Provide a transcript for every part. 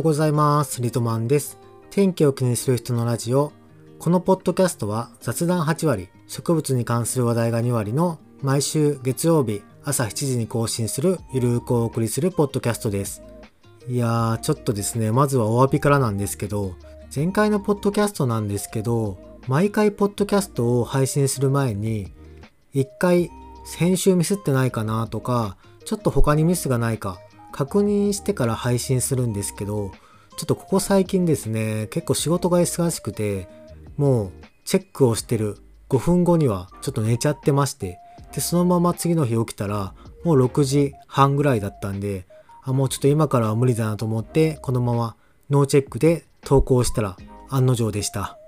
ようございます。リトマンです。天気を気にする人のラジオ。このポッドキャストは雑談8割、植物に関する話題が2割の毎週月曜日朝7時に更新するゆるーくお送りするポッドキャストです。いやー、ちょっとですね、まずはお詫びからなんですけど、前回のポッドキャストなんですけど、毎回ポッドキャストを配信する前に、一回編集ミスってないかなとか、ちょっと他にミスがないか確認してから配信するんですけど、ちょっとここ最近ですね、結構仕事が忙しくて、もうチェックをしてる5分後にはちょっと寝ちゃってまして、で、そのまま次の日起きたら、もう6時半ぐらいだったんで、あ、もうちょっと今からは無理だなと思って、このままノーチェックで投稿したら案の定でした。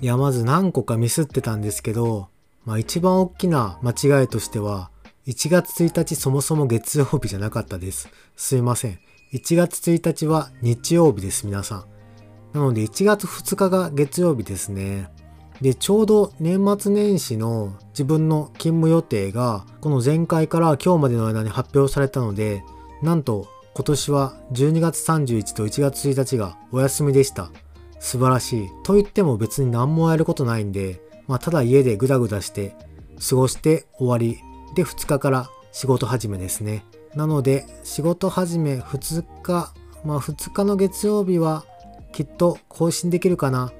いや、まず何個かミスってたんですけど、まあ一番大きな間違いとしては、1月1日そもそも月曜日じゃなかったです。すいません。1月1日は日曜日です、皆さん。なので1月2日が月曜日ですね。で、ちょうど年末年始の自分の勤務予定が、この前回から今日までの間に発表されたので、なんと今年は12月31と1月1日がお休みでした。素晴らしい。と言っても別に何もやることないんで、まあただ家でグダグダして過ごして終わりで2日から仕事始めですね。なので仕事始め2日、まあ2日の月曜日はきっと更新できるかなっ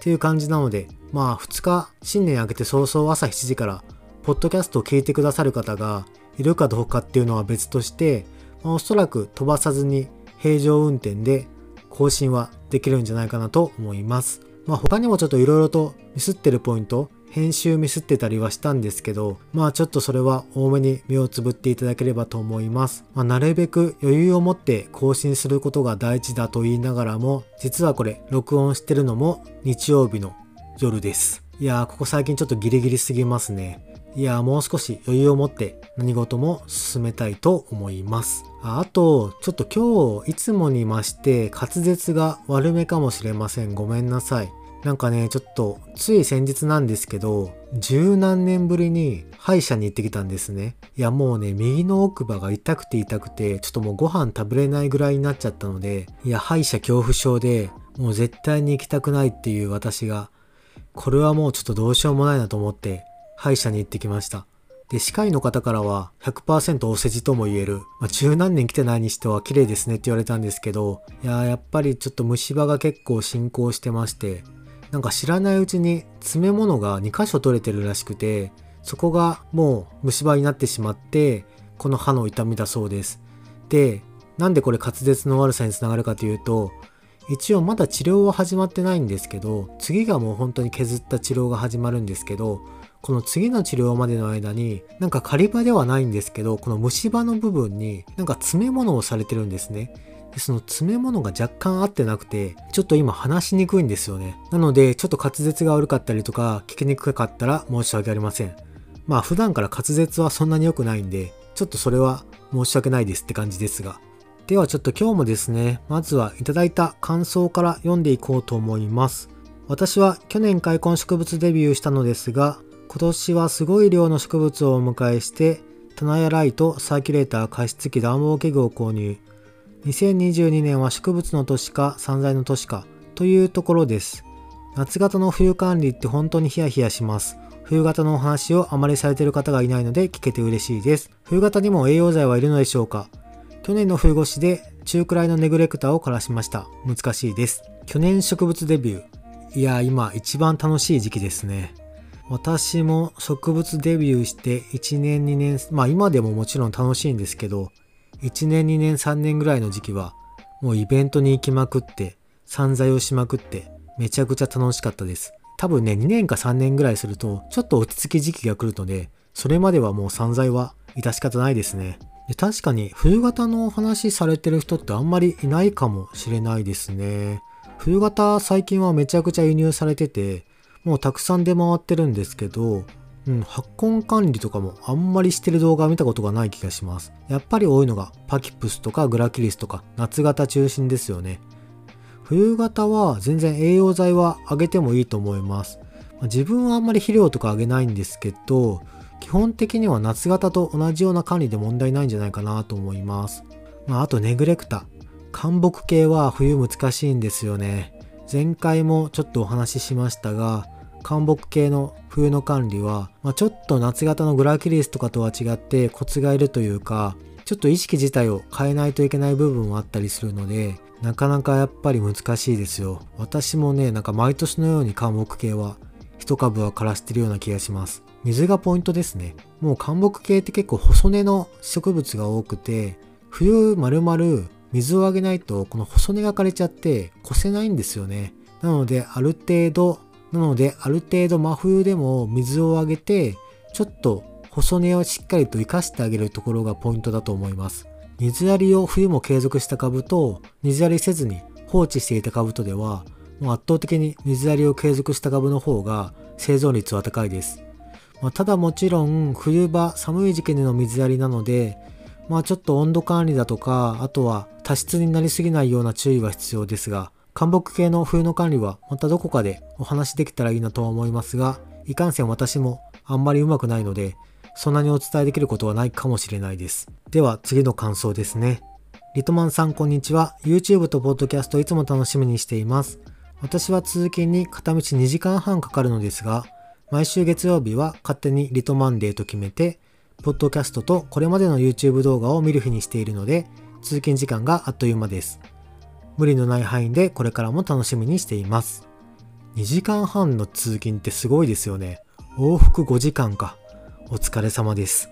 ていう感じなので、まあ2日新年明けて早々朝7時からポッドキャストを聞いてくださる方がいるかどうかっていうのは別として、まあ、おそらく飛ばさずに平常運転で更新はできるんじゃないかなと思います。まあ他にもちょっと色々とミスってるポイント編集ミスってたりはしたんですけど、まあちょっとそれは多めに目をつぶっていただければと思います。まあなるべく余裕を持って更新することが大事だと言いながらも、実はこれ録音してるのも日曜日の夜です。いやー、ここ最近ちょっとギリギリすぎますね。いやー、もう少し余裕を持って何事も進めたいと思います。あと、ちょっと今日いつもに増して滑舌が悪めかもしれません。ごめんなさい。なんかね、ちょっと、つい先日なんですけど、十何年ぶりに歯医者に行ってきたんですね。いや、もうね、右の奥歯が痛くて痛くて、ちょっともうご飯食べれないぐらいになっちゃったので、いや、歯医者恐怖症で、もう絶対に行きたくないっていう私が、これはもうちょっとどうしようもないなと思って、歯医者に行ってきました。で、歯科医の方からは100%お世辞とも言える、まあ、十何年来てないにしては綺麗ですねって言われたんですけど、いややっぱりちょっと虫歯が結構進行してまして、なんか知らないうちに詰め物が2箇所取れてるらしくて、そこがもう虫歯になってしまって、この歯の痛みだそうです。で、なんでこれ滑舌の悪さにつながるかというと、一応まだ治療は始まってないんですけど、次がもう本当に削った治療が始まるんですけど、この次の治療までの間に、なんか仮歯ではないんですけど、この虫歯の部分になんか詰め物をされてるんですね。でその詰め物が若干合ってなくて、ちょっと今話しにくいんですよね。なので、ちょっと滑舌が悪かったりとか、聞きにくかったら申し訳ありません。まあ普段から滑舌はそんなに良くないんで、ちょっとそれは申し訳ないですって感じですが。ではちょっと今日もですね、まずはいただいた感想から読んでいこうと思います。私は去年開墾植物デビューしたのですが、今年はすごい量の植物をお迎えして、棚やライト、サーキュレーター、加湿器、暖房器具を購入。2022年は植物の年か散財の年かというところです。夏型の冬管理って本当にヒヤヒヤします。冬型のお話をあまりされている方がいないので聞けて嬉しいです。冬型にも栄養剤はいるのでしょうか去年の冬越しで中くらいのネグレクターを枯らしました。難しいです。去年植物デビュー。いや、今一番楽しい時期ですね。私も植物デビューして1年2年、まあ今でももちろん楽しいんですけど、1年2年3年ぐらいの時期はもうイベントに行きまくって、散財をしまくって、めちゃくちゃ楽しかったです。多分ね、2年か3年ぐらいすると、ちょっと落ち着き時期が来るので、それまではもう散財は致し方ないですね。で確かに冬型のお話されてる人ってあんまりいないかもしれないですね。冬型最近はめちゃくちゃ輸入されてて、もうたくさん出回ってるんですけど、うん、発根管理とかもあんまりしてる動画見たことがない気がします。やっぱり多いのがパキプスとかグラキリスとか夏型中心ですよね。冬型は全然栄養剤はあげてもいいと思います。自分はあんまり肥料とかあげないんですけど、基本的には夏型と同じような管理で問題ないんじゃないかなと思います。まあ、あとネグレクタ。干木系は冬難しいんですよね。前回もちょっとお話ししましたが、干木系の冬の管理は、まあ、ちょっと夏型のグラキリスとかとは違ってコツがいるというか、ちょっと意識自体を変えないといけない部分もあったりするので、なかなかやっぱり難しいですよ。私もね、なんか毎年のように干木系は一株は枯らしてるような気がします。水がポイントですね。もう干木系って結構細根の植物が多くて、冬丸々水をあげないとこの細根が枯れちゃって越せないんですよね。なのである程度、なのである程度真冬でも水をあげて、ちょっと細根をしっかりと活かしてあげるところがポイントだと思います。水やりを冬も継続した株と水やりせずに放置していた株とではもう圧倒的に水やりを継続した株の方が生存率は高いです。まあ、ただもちろん冬場寒い時期での水やりなのでまあちょっと温度管理だとかあとは多湿になりすぎないような注意は必要ですが干木系の冬の管理はまたどこかでお話できたらいいなとは思いますがいかんせん私もあんまりうまくないのでそんなにお伝えできることはないかもしれないです。では次の感想ですね。リトマンさんこんにちは。YouTube と Podcast いつも楽しみにしています。私は通勤に片道2時間半かかるのですが、毎週月曜日は勝手にリトマンデーと決めて、ポッドキャストとこれまでの YouTube 動画を見る日にしているので、通勤時間があっという間です。無理のない範囲でこれからも楽しみにしています。2時間半の通勤ってすごいですよね。往復5時間か。お疲れ様です。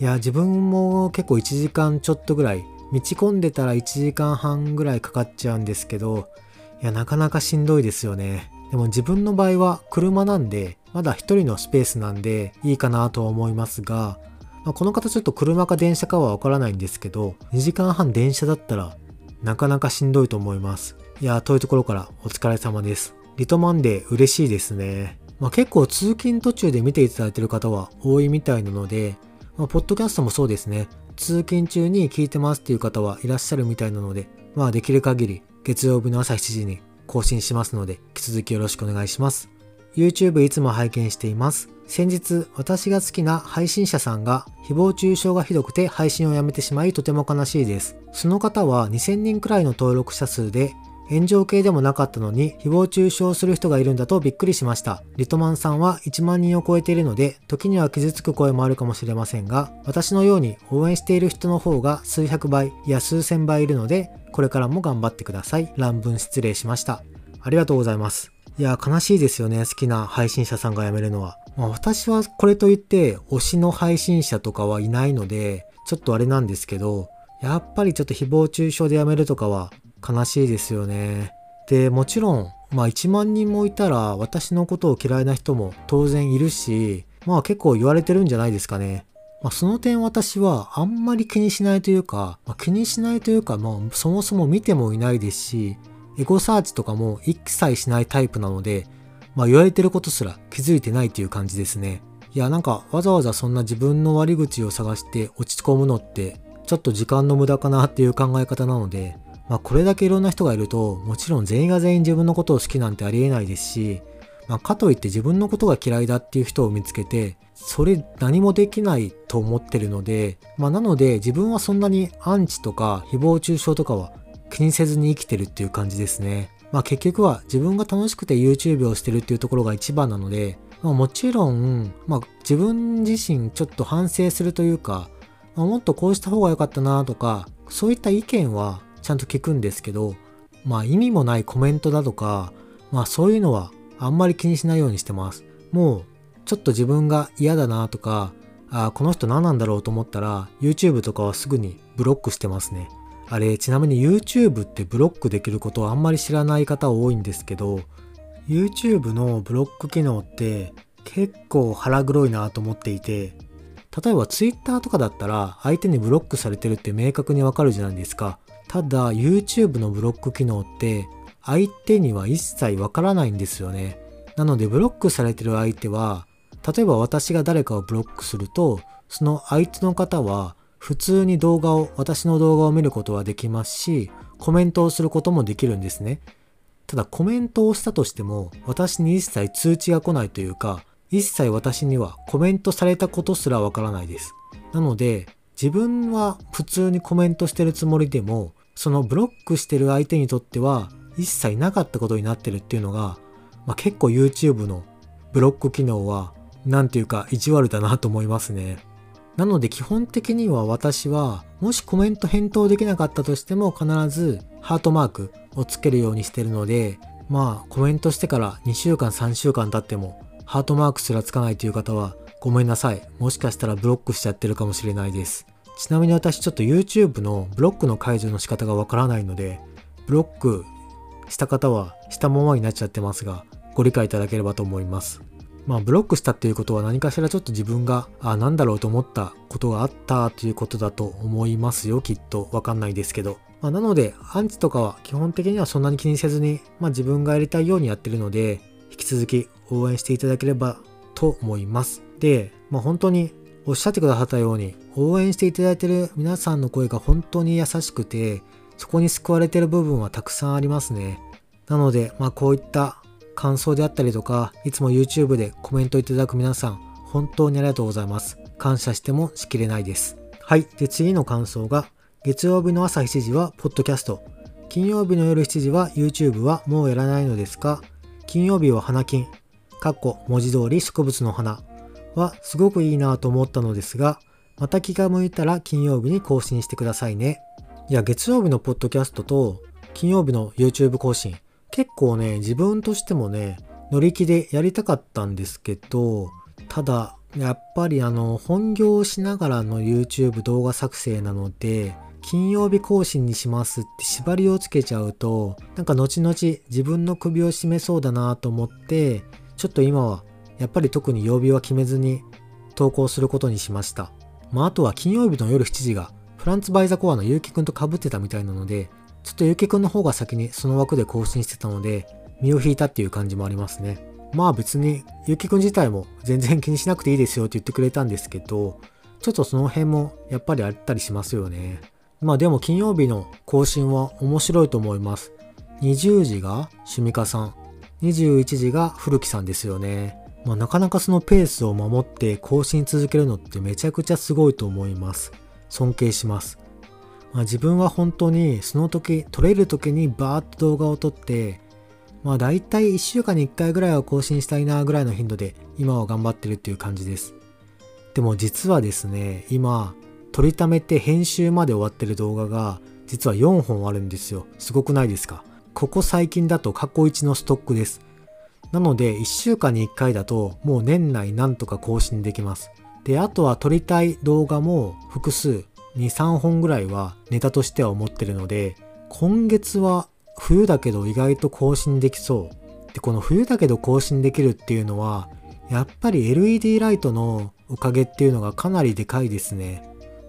いや、自分も結構1時間ちょっとぐらい、道込んでたら1時間半ぐらいかかっちゃうんですけど、いや、なかなかしんどいですよね。でも自分の場合は車なんで、まだ一人のスペースなんでいいかなとは思いますが、まあ、この方ちょっと車か電車かはわからないんですけど、2時間半電車だったらなかなかしんどいと思います。いや、遠いところからお疲れ様です。リトマンデー嬉しいですね。まあ、結構通勤途中で見ていただいてる方は多いみたいなので、まあ、ポッドキャストもそうですね。通勤中に聞いてますっていう方はいらっしゃるみたいなので、まあできる限り月曜日の朝7時に更新しますので、引き続きよろしくお願いします。YouTube いつも拝見しています。先日、私が好きな配信者さんが誹謗中傷がひどくて配信をやめてしまいとても悲しいです。その方は2000人くらいの登録者数で炎上系でもなかったのに誹謗中傷する人がいるんだとびっくりしました。リトマンさんは1万人を超えているので、時には傷つく声もあるかもしれませんが、私のように応援している人の方が数百倍いや数千倍いるので、これからも頑張ってください。乱文失礼しました。ありがとうございます。いや、悲しいですよね。好きな配信者さんが辞めるのは。まあ、私はこれといって推しの配信者とかはいないので、ちょっとあれなんですけど、やっぱりちょっと誹謗中傷で辞めるとかは悲しいですよね。で、もちろん、まあ1万人もいたら私のことを嫌いな人も当然いるし、まあ結構言われてるんじゃないですかね。まあ、その点私はあんまり気にしないというか、まあ、気にしないというか、まあ、そもそも見てもいないですし、エゴサーチとかも一切しないタイプなので、まあ言われてることすら気づいてないという感じですね。いやなんかわざわざそんな自分の悪口を探して落ち込むのってちょっと時間の無駄かなっていう考え方なので、まあこれだけいろんな人がいると、もちろん全員が全員自分のことを好きなんてありえないですし、まあかといって自分のことが嫌いだっていう人を見つけて、それ何もできないと思ってるので、まあなので自分はそんなにアンチとか誹謗中傷とかは気にせずに生きてるっていう感じですね。まあ結局は自分が楽しくて YouTube をしてるっていうところが一番なので、まあ、もちろん、まあ自分自身ちょっと反省するというか、まあ、もっとこうした方が良かったなとか、そういった意見はちゃんと聞くんですけど、まあ意味もないコメントだとか、まあそういうのはあんまり気にしないようにしてます。もうちょっと自分が嫌だなとか、あこの人何なんだろうと思ったら YouTube とかはすぐにブロックしてますね。あれ、ちなみに YouTube ってブロックできることをあんまり知らない方多いんですけど、YouTube のブロック機能って結構腹黒いなと思っていて、例えば Twitter とかだったら相手にブロックされてるって明確にわかるじゃないですか。ただ YouTube のブロック機能って相手には一切わからないんですよね。なのでブロックされてる相手は例えば私が誰かをブロックするとその相手の方は普通に動画を私の動画を見ることはできますしコメントをすることもできるんですね。ただコメントをしたとしても私に一切通知が来ないというか一切私にはコメントされたことすらわからないです。なので自分は普通にコメントしてるつもりでもそのブロックしてる相手にとっては一切なかったことになってるっていうのが、まあ、結構 YouTube のブロック機能はなんていうか意地悪だなと思いますね。なので基本的には私はもしコメント返答できなかったとしても必ずハートマークをつけるようにしてるのでまあコメントしてから2週間3週間経ってもハートマークすらつかないという方はごめんなさい。もしかしたらブロックしちゃってるかもしれないです。ちなみに私ちょっと YouTube のブロックの解除の仕方がわからないのでブロックした方はしたままになっちゃってますがご理解いただければと思います。まあ、ブロックしたっていうことは何かしらちょっと自分が、あ、なんだろうと思ったことがあったということだと思いますよ、きっと。わかんないですけど。まあ、なので、アンチとかは基本的にはそんなに気にせずに、まあ、自分がやりたいようにやってるので、引き続き応援していただければと思います。で、まあ、本当におっしゃってくださったように、応援していただいてる皆さんの声が本当に優しくて、そこに救われてる部分はたくさんありますね。なので、まあこういった感想であったりとか、いつも YouTube でコメントいただく皆さん、本当にありがとうございます。感謝してもしきれないです。はい。で、次の感想が、月曜日の朝7時はポッドキャスト。金曜日の夜7時は YouTube はもうやらないのですか？金曜日は花金。かっこ文字通り植物の花はすごくいいなと思ったのですが、また気が向いたら金曜日に更新してくださいね。いや、月曜日のポッドキャストと金曜日の YouTube 更新、結構ね、自分としてもね、乗り気でやりたかったんですけど、ただ、やっぱりあの、本業をしながらの YouTube 動画作成なので、金曜日更新にしますって縛りをつけちゃうと、なんか後々自分の首を絞めそうだなと思って、ちょっと今はやっぱり特に曜日は決めずに投稿することにしました。まああとは金曜日の夜7時がフランツ・バイザコアのゆうきくんと被ってたみたいなので、ちょっとゆうきくんの方が先にその枠で更新してたので、身を引いたっていう感じもありますね。まあ別に、ゆうきくん自体も全然気にしなくていいですよって言ってくれたんですけど、ちょっとその辺もやっぱりあったりしますよね。まあでも金曜日の更新は面白いと思います。20時が趣味家さん、21時が古木さんですよね。まあなかなかそのペースを守って更新続けるのってめちゃくちゃすごいと思います。尊敬します。まあ、自分は本当にその時、撮れる時にバーッと動画を撮って、まあ大体1週間に1回ぐらいは更新したいなぐらいの頻度で今は頑張ってるっていう感じです。でも実はですね、今、撮りためて編集まで終わってる動画が実は4本あるんですよ。すごくないですか？ここ最近だと過去一のストックです。なので1週間に1回だともう年内なんとか更新できます。で、あとは撮りたい動画も複数、2、3本ぐらいはネタとしては思ってるので、今月は冬だけど意外と更新できそう。で、この冬だけど更新できるっていうのは、やっぱり LED ライトのおかげっていうのがかなりでかいですね。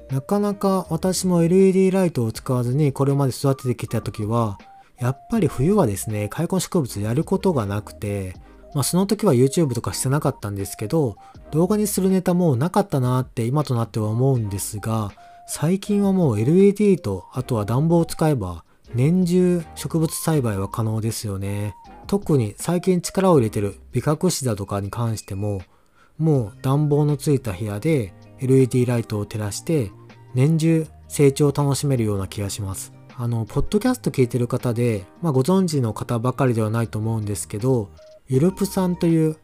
なかなか私も LED ライトを使わずにこれまで育ててきた時は、やっぱり冬はですね、開墾植物やることがなくて、まあその時は YouTube とかしてなかったんですけど、動画にするネタもなかったなって今となっては思うんですが、最近はもう LED とあとは暖房を使えば年中植物栽培は可能ですよね。特に最近力を入れてる美隠しだとかに関しても、もう暖房のついた部屋で LED ライトを照らして年中成長を楽しめるような気がします。あの、ポッドキャスト聞いてる方で、まあご存知の方ばかりではないと思うんですけど、ゆるぷさんという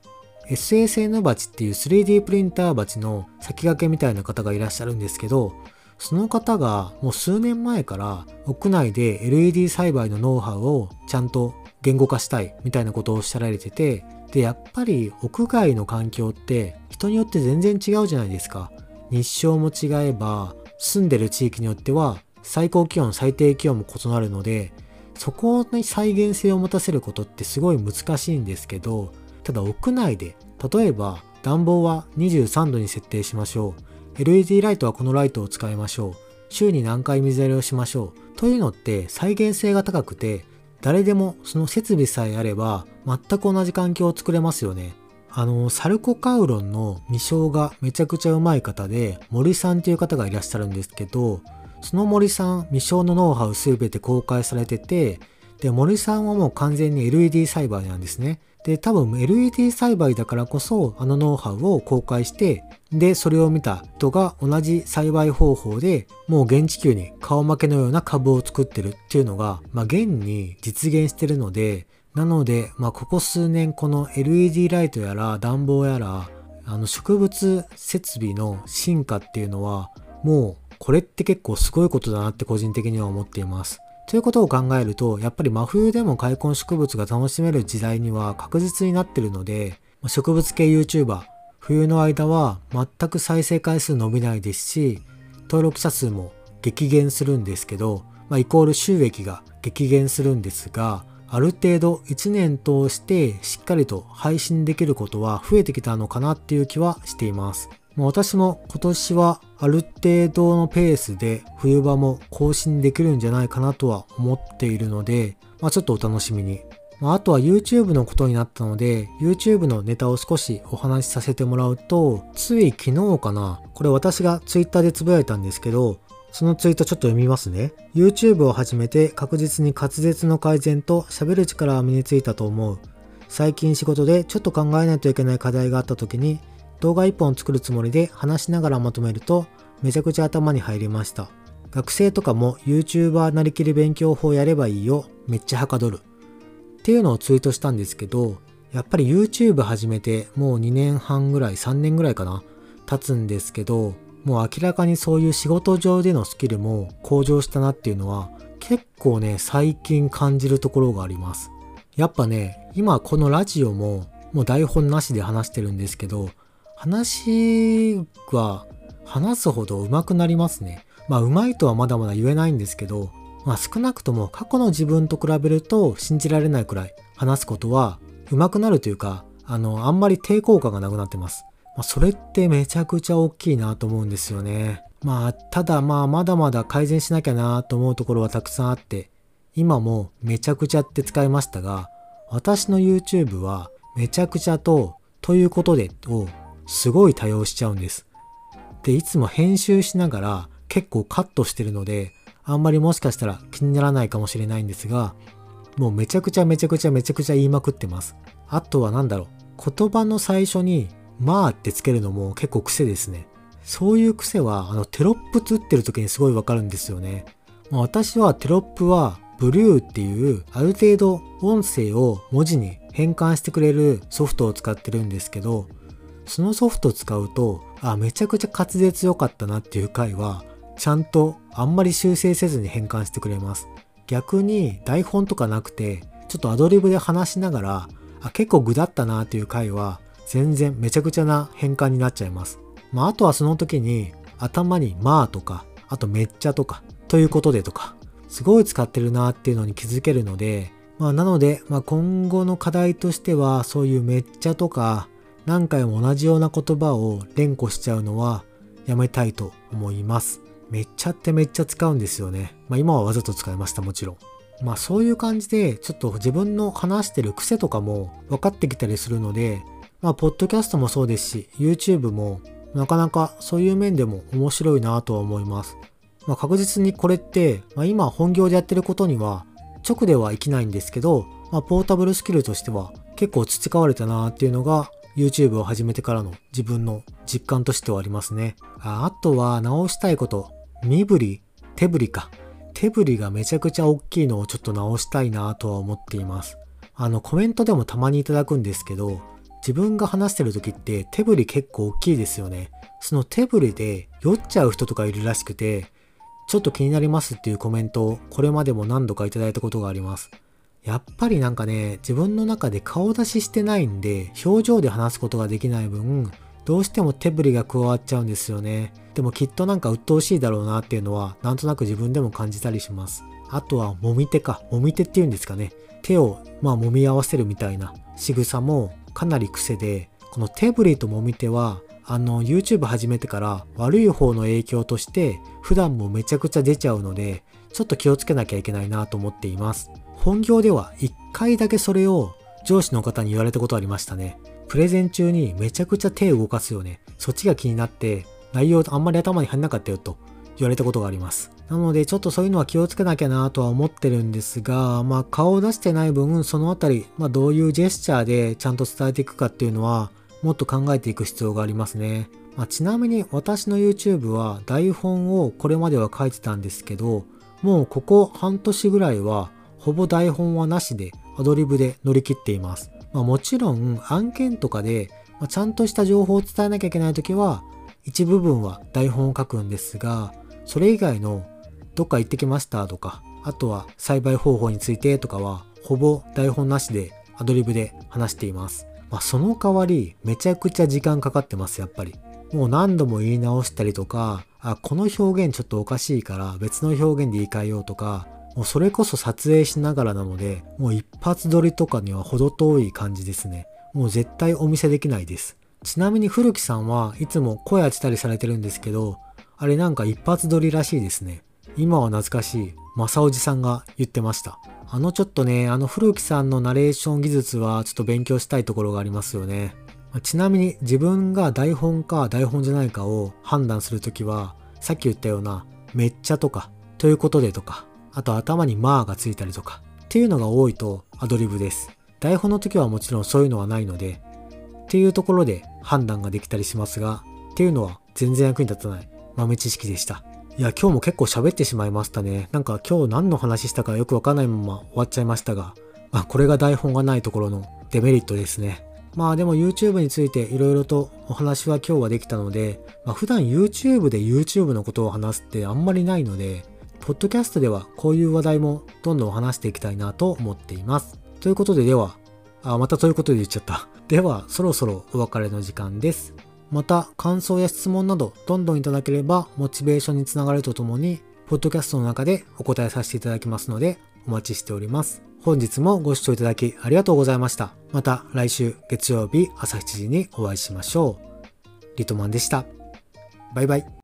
SSN 鉢っていう 3D プリンター鉢の先駆けみたいな方がいらっしゃるんですけど、その方がもう数年前から屋内で LED 栽培のノウハウをちゃんと言語化したいみたいなことをおっしゃられてて、で、やっぱり屋外の環境って人によって全然違うじゃないですか。日照も違えば、住んでる地域によっては最高気温、最低気温も異なるので、そこに再現性を持たせることってすごい難しいんですけど、ただ屋内で、例えば暖房は23度に設定しましょう。LED ライトはこのライトを使いましょう。週に何回水やりをしましょう。というのって再現性が高くて、誰でもその設備さえあれば全く同じ環境を作れますよね。あの、サルコカウロンの未生がめちゃくちゃうまい方で、森さんっていう方がいらっしゃるんですけど、その森さん、未生のノウハウすべて公開されてて、で、森さんはもう完全に LED 栽培なんですね。で、多分 LED 栽培だからこそあのノウハウを公開して、で、それを見た人が同じ栽培方法でもう現地球に顔負けのような株を作ってるっていうのが、まあ現に実現してるので、なので、まあここ数年この LED ライトやら暖房やら、あの植物設備の進化っていうのはもうこれって結構すごいことだなって個人的には思っています。ということを考えると、やっぱり真冬でも開墾植物が楽しめる時代には確実になってるので、植物系 YouTuber、冬の間は全く再生回数伸びないですし、登録者数も激減するんですけど、まあ、イコール収益が激減するんですが、ある程度1年通してしっかりと配信できることは増えてきたのかなっていう気はしています。もう私も今年はある程度のペースで冬場も更新できるんじゃないかなとは思っているので、まあ、ちょっとお楽しみに。まあ、あとは YouTube のことになったので、YouTube のネタを少しお話しさせてもらうと、つい昨日かな、これ私が Twitter でつぶやいたんですけど、そのツイートちょっと読みますね。YouTube を始めて確実に滑舌の改善と喋る力は身についたと思う。最近仕事でちょっと考えないといけない課題があった時に動画1本作るつもりで話しながらまとめるとめちゃくちゃ頭に入りました。学生とかも YouTuber なりきり勉強法やればいいよ。めっちゃはかどる。っていうのをツイートしたんですけど、やっぱり YouTube 始めてもう2年半ぐらい、3年ぐらいかな、経つんですけど、もう明らかにそういう仕事上でのスキルも向上したなっていうのは結構ね、最近感じるところがあります。やっぱね、今このラジオももう台本なしで話してるんですけど、話は話すほど上手くなりますね。まあ上手いとはまだまだ言えないんですけど、まあ少なくとも過去の自分と比べると信じられないくらい話すことは上手くなるというか、あの、あんまり抵抗感がなくなってます。まあそれってめちゃくちゃ大きいなと思うんですよね。まあただまあまだまだ改善しなきゃなと思うところはたくさんあって、今もめちゃくちゃって使いましたが、私の YouTube はめちゃくちゃとということでをすごい多用しちゃうんです。で、いつも編集しながら結構カットしてるので、あんまりもしかしたら気にならないかもしれないんですが、もうめちゃくちゃめちゃくちゃめちゃくちゃ言いまくってます。あとは何だろう。言葉の最初に、まあってつけるのも結構癖ですね。そういう癖は、あのテロップ打ってる時にすごいわかるんですよね。私はテロップは、ブリューっていう、ある程度音声を文字に変換してくれるソフトを使ってるんですけど、そのソフト使うと、あ、めちゃくちゃ滑舌良かったなっていう回は、ちゃんとあんまり修正せずに変換してくれます。逆に台本とかなくて、ちょっとアドリブで話しながら、あ、結構具だったなっていう回は、全然めちゃくちゃな変換になっちゃいます。まあ、あとはその時に頭にまあとか、あとめっちゃとか、ということでとか、すごい使ってるなっていうのに気づけるので、まあなので、まあ今後の課題としては、そういうめっちゃとか、何回も同じような言葉を連呼しちゃうのはやめたいと思います。めっちゃってめっちゃ使うんですよね。まあ今はわざと使いました、もちろん。まあそういう感じで、ちょっと自分の話してる癖とかも分かってきたりするので、まあポッドキャストもそうですし、YouTube もなかなかそういう面でも面白いなとは思います。まあ確実にこれって、まあ今本業でやってることには直では生きないんですけど、まあポータブルスキルとしては結構培われたなっていうのが YouTube を始めてからの自分の実感としてはありますね。ああとは直したいこと。身振り手振りか。手振りがめちゃくちゃ大きいのをちょっと直したいなとは思っています。あのコメントでもたまにいただくんですけど、自分が話してる時って手振り結構大きいですよね。その手振りで酔っちゃう人とかいるらしくて、ちょっと気になりますっていうコメントをこれまでも何度かいただいたことがあります。やっぱりなんかね、自分の中で顔出ししてないんで、表情で話すことができない分、どうしても手振りが加わっちゃうんですよね。でもきっとなんか鬱陶しいだろうなっていうのは、なんとなく自分でも感じたりします。あとは、もみ手か。もみ手っていうんですかね。手を、まあ、揉み合わせるみたいな仕草もかなり癖で、この手振りともみ手は、あの、YouTube 始めてから悪い方の影響として、普段もめちゃくちゃ出ちゃうので、ちょっと気をつけなきゃいけないなと思っています。本業では1回だけそれを上司の方に言われたことありましたね。プレゼン中にめちゃくちゃ手を動かすよね。そっちが気になって内容あんまり頭に入んなかったよと言われたことがあります。なのでちょっとそういうのは気をつけなきゃなとは思ってるんですが、まあ顔を出してない分そのあたり、まあどういうジェスチャーでちゃんと伝えていくかっていうのはもっと考えていく必要がありますね。まあ、ちなみに私の YouTube は台本をこれまでは書いてたんですけど、もうここ半年ぐらいはほぼ台本はなしでアドリブで乗り切っています。まあ、もちろん案件とかで、ま、ちゃんとした情報を伝えなきゃいけない時は一部分は台本を書くんですが、それ以外のどっか行ってきましたとか、あとは栽培方法についてとかはほぼ台本なしでアドリブで話しています。まあ、その代わりめちゃくちゃ時間かかってます、やっぱり。もう何度も言い直したりとか、あ、この表現ちょっとおかしいから別の表現で言い換えようとか、もうそれこそ撮影しながらなので、もう一発撮りとかには程遠い感じですね。もう絶対お見せできないです。ちなみに古木さんはいつも声当てたりされてるんですけど、あれなんか一発撮りらしいですね。今は懐かしい、正おじさんが言ってました。あのちょっとね、あの古木さんのナレーション技術はちょっと勉強したいところがありますよね。ちなみに自分が台本か台本じゃないかを判断するときは、さっき言ったようなめっちゃとか、ということでとか、あと頭にまあがついたりとか、っていうのが多いとアドリブです。台本の時はもちろんそういうのはないので、っていうところで判断ができたりしますが、っていうのは全然役に立たない豆知識でした。いや、今日も結構喋ってしまいましたね。なんか今日何の話したかよくわかんないまま終わっちゃいましたが、まあこれが台本がないところのデメリットですね。まあでも YouTube についていろいろとお話は今日はできたので、まあ、普段 YouTube で YouTube のことを話すってあんまりないので、ポッドキャストではこういう話題もどんどん話していきたいなと思っています。ということででは、あ、またということで言っちゃった。では、そろそろお別れの時間です。また、感想や質問などどんどんいただければモチベーションにつながるとともに、ポッドキャストの中でお答えさせていただきますので、お待ちしております。本日もご視聴いただきありがとうございました。また来週月曜日朝7時にお会いしましょう。リトマンでした。バイバイ。